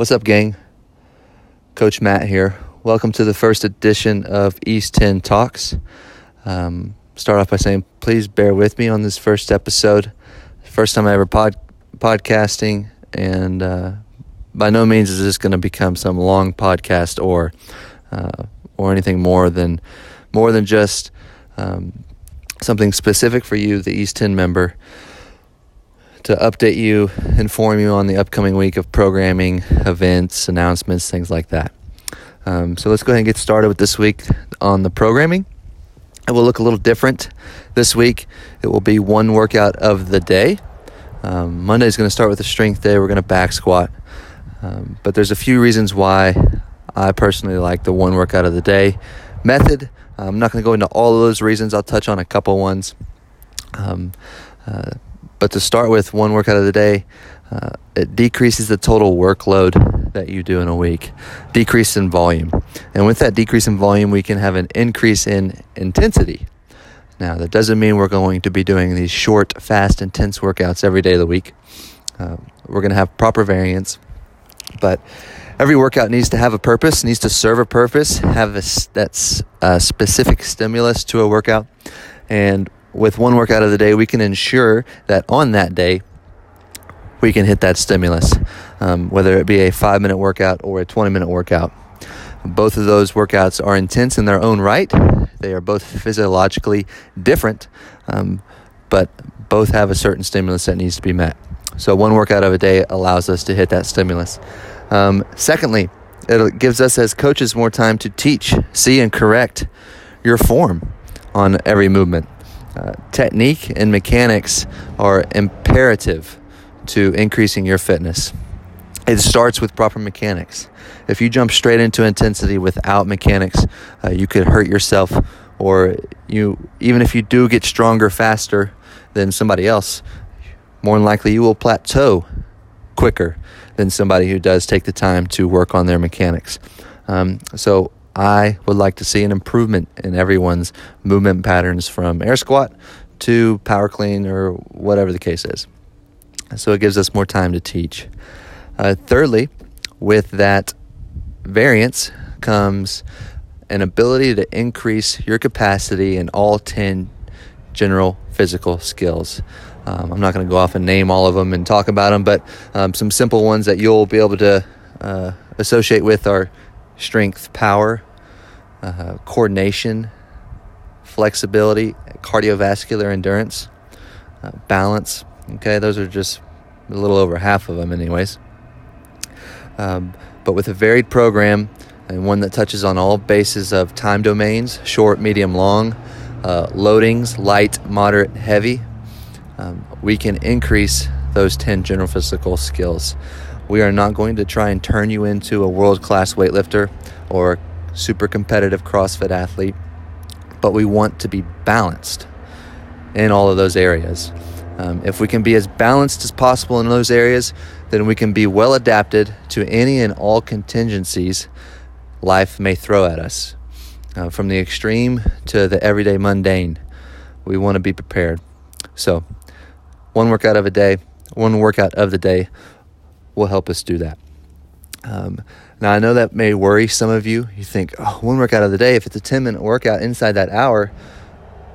What's up, gang? Coach Matt here. Welcome to the first edition of East 10 Talks. Um, start off by saying, please bear with me on this first episode. First time I ever pod podcasting, and uh, by no means is this going to become some long podcast or uh, or anything more than more than just um, something specific for you, the East 10 member to update you, inform you on the upcoming week of programming, events, announcements, things like that. Um, so let's go ahead and get started with this week on the programming. It will look a little different this week. It will be one workout of the day. Um, Monday is going to start with a strength day. We're going to back squat. Um, but there's a few reasons why I personally like the one workout of the day method. I'm not going to go into all of those reasons. I'll touch on a couple ones. Um, uh, but to start with, one workout of the day, uh, it decreases the total workload that you do in a week, decrease in volume. And with that decrease in volume, we can have an increase in intensity. Now, that doesn't mean we're going to be doing these short, fast, intense workouts every day of the week. Uh, we're going to have proper variance, but every workout needs to have a purpose, needs to serve a purpose, have a, that's a specific stimulus to a workout. And with one workout of the day, we can ensure that on that day, we can hit that stimulus, um, whether it be a five minute workout or a 20 minute workout. Both of those workouts are intense in their own right. They are both physiologically different, um, but both have a certain stimulus that needs to be met. So, one workout of a day allows us to hit that stimulus. Um, secondly, it gives us as coaches more time to teach, see, and correct your form on every movement. Uh, technique and mechanics are imperative to increasing your fitness. It starts with proper mechanics. If you jump straight into intensity without mechanics, uh, you could hurt yourself, or you even if you do get stronger faster than somebody else, more than likely you will plateau quicker than somebody who does take the time to work on their mechanics. Um, so I would like to see an improvement in everyone's movement patterns from air squat to power clean or whatever the case is. So it gives us more time to teach. Uh, thirdly, with that variance comes an ability to increase your capacity in all 10 general physical skills. Um, I'm not going to go off and name all of them and talk about them, but um, some simple ones that you'll be able to uh, associate with are strength, power, uh, coordination, flexibility, cardiovascular endurance, uh, balance. Okay, those are just a little over half of them, anyways. Um, but with a varied program and one that touches on all bases of time domains short, medium, long, uh, loadings, light, moderate, heavy um, we can increase those 10 general physical skills. We are not going to try and turn you into a world class weightlifter or super competitive CrossFit athlete, but we want to be balanced in all of those areas. Um, if we can be as balanced as possible in those areas, then we can be well adapted to any and all contingencies life may throw at us. Uh, from the extreme to the everyday mundane, we want to be prepared. So, one workout of a day, one workout of the day will help us do that. Um, now, I know that may worry some of you. You think, oh, one workout of the day, if it's a 10 minute workout inside that hour,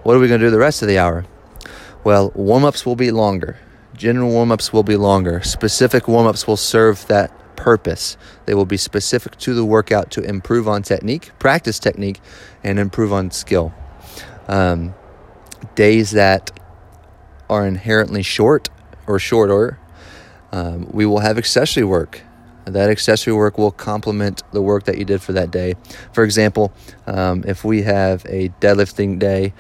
what are we going to do the rest of the hour? Well, warm ups will be longer. General warm ups will be longer. Specific warm ups will serve that purpose. They will be specific to the workout to improve on technique, practice technique, and improve on skill. Um, days that are inherently short or shorter, um, we will have accessory work that accessory work will complement the work that you did for that day. For example, um, if we have a deadlifting day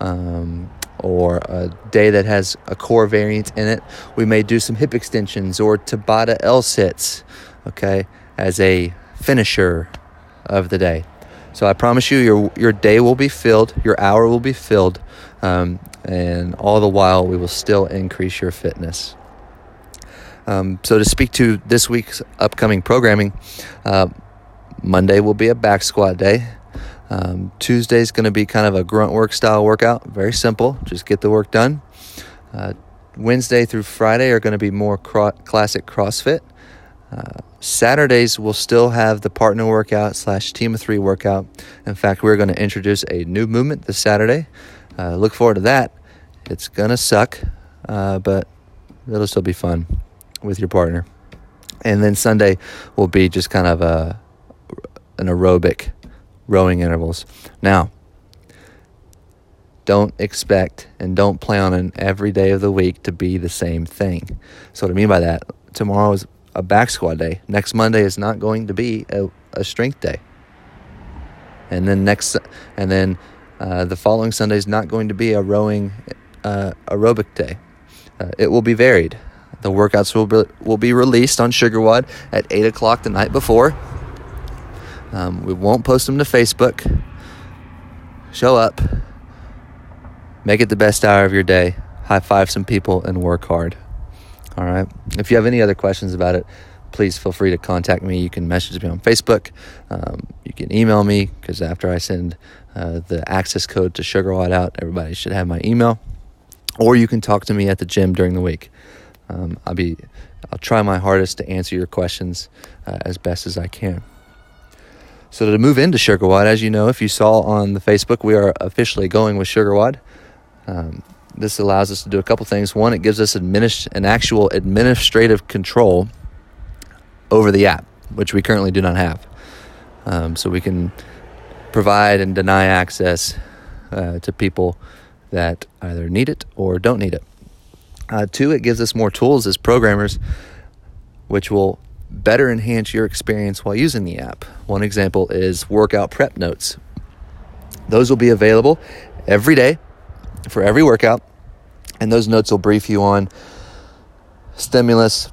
um, or a day that has a core variant in it, we may do some hip extensions or Tabata L sits, okay, as a finisher of the day. So I promise you, your your day will be filled, your hour will be filled, um, and all the while we will still increase your fitness. Um, so, to speak to this week's upcoming programming, uh, Monday will be a back squat day. Um, Tuesday is going to be kind of a grunt work style workout, very simple, just get the work done. Uh, Wednesday through Friday are going to be more cro- classic CrossFit. Uh, Saturdays will still have the partner workout slash team of three workout. In fact, we're going to introduce a new movement this Saturday. Uh, look forward to that. It's going to suck, uh, but it'll still be fun with your partner. And then Sunday will be just kind of a an aerobic rowing intervals. Now, don't expect and don't plan on every day of the week to be the same thing. So what I mean by that, tomorrow is a back squat day. Next Monday is not going to be a, a strength day. And then next and then uh, the following Sunday is not going to be a rowing uh, aerobic day. Uh, it will be varied. The workouts will be, will be released on SugarWOD at 8 o'clock the night before. Um, we won't post them to Facebook. Show up. Make it the best hour of your day. High five some people and work hard. All right. If you have any other questions about it, please feel free to contact me. You can message me on Facebook. Um, you can email me because after I send uh, the access code to SugarWOD out, everybody should have my email. Or you can talk to me at the gym during the week. Um, I'll be, I'll try my hardest to answer your questions uh, as best as I can. So to move into SugarWOD, as you know, if you saw on the Facebook, we are officially going with SugarWOD. Um, this allows us to do a couple things. One, it gives us administ- an actual administrative control over the app, which we currently do not have. Um, so we can provide and deny access uh, to people that either need it or don't need it. Uh, two, it gives us more tools as programmers, which will better enhance your experience while using the app. One example is workout prep notes. Those will be available every day for every workout, and those notes will brief you on stimulus,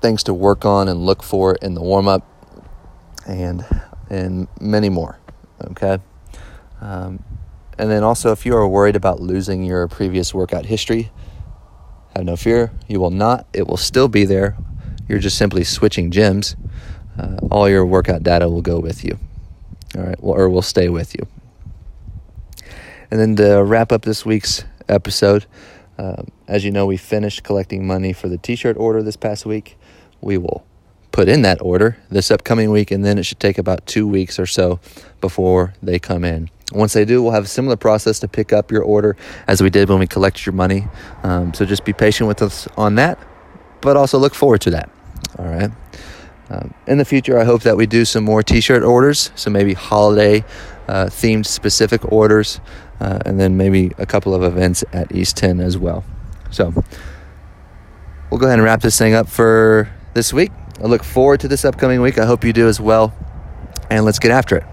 things to work on and look for in the warm up, and and many more. Okay. Um, and then also, if you are worried about losing your previous workout history, have no fear. You will not. It will still be there. You're just simply switching gyms. Uh, all your workout data will go with you. All right, or will stay with you. And then to wrap up this week's episode, um, as you know, we finished collecting money for the t shirt order this past week. We will put in that order this upcoming week, and then it should take about two weeks or so before they come in. Once they do, we'll have a similar process to pick up your order as we did when we collected your money. Um, so just be patient with us on that, but also look forward to that. All right. Um, in the future, I hope that we do some more t shirt orders, so maybe holiday uh, themed specific orders uh, and then maybe a couple of events at East 10 as well. So we'll go ahead and wrap this thing up for this week. I look forward to this upcoming week. I hope you do as well. And let's get after it.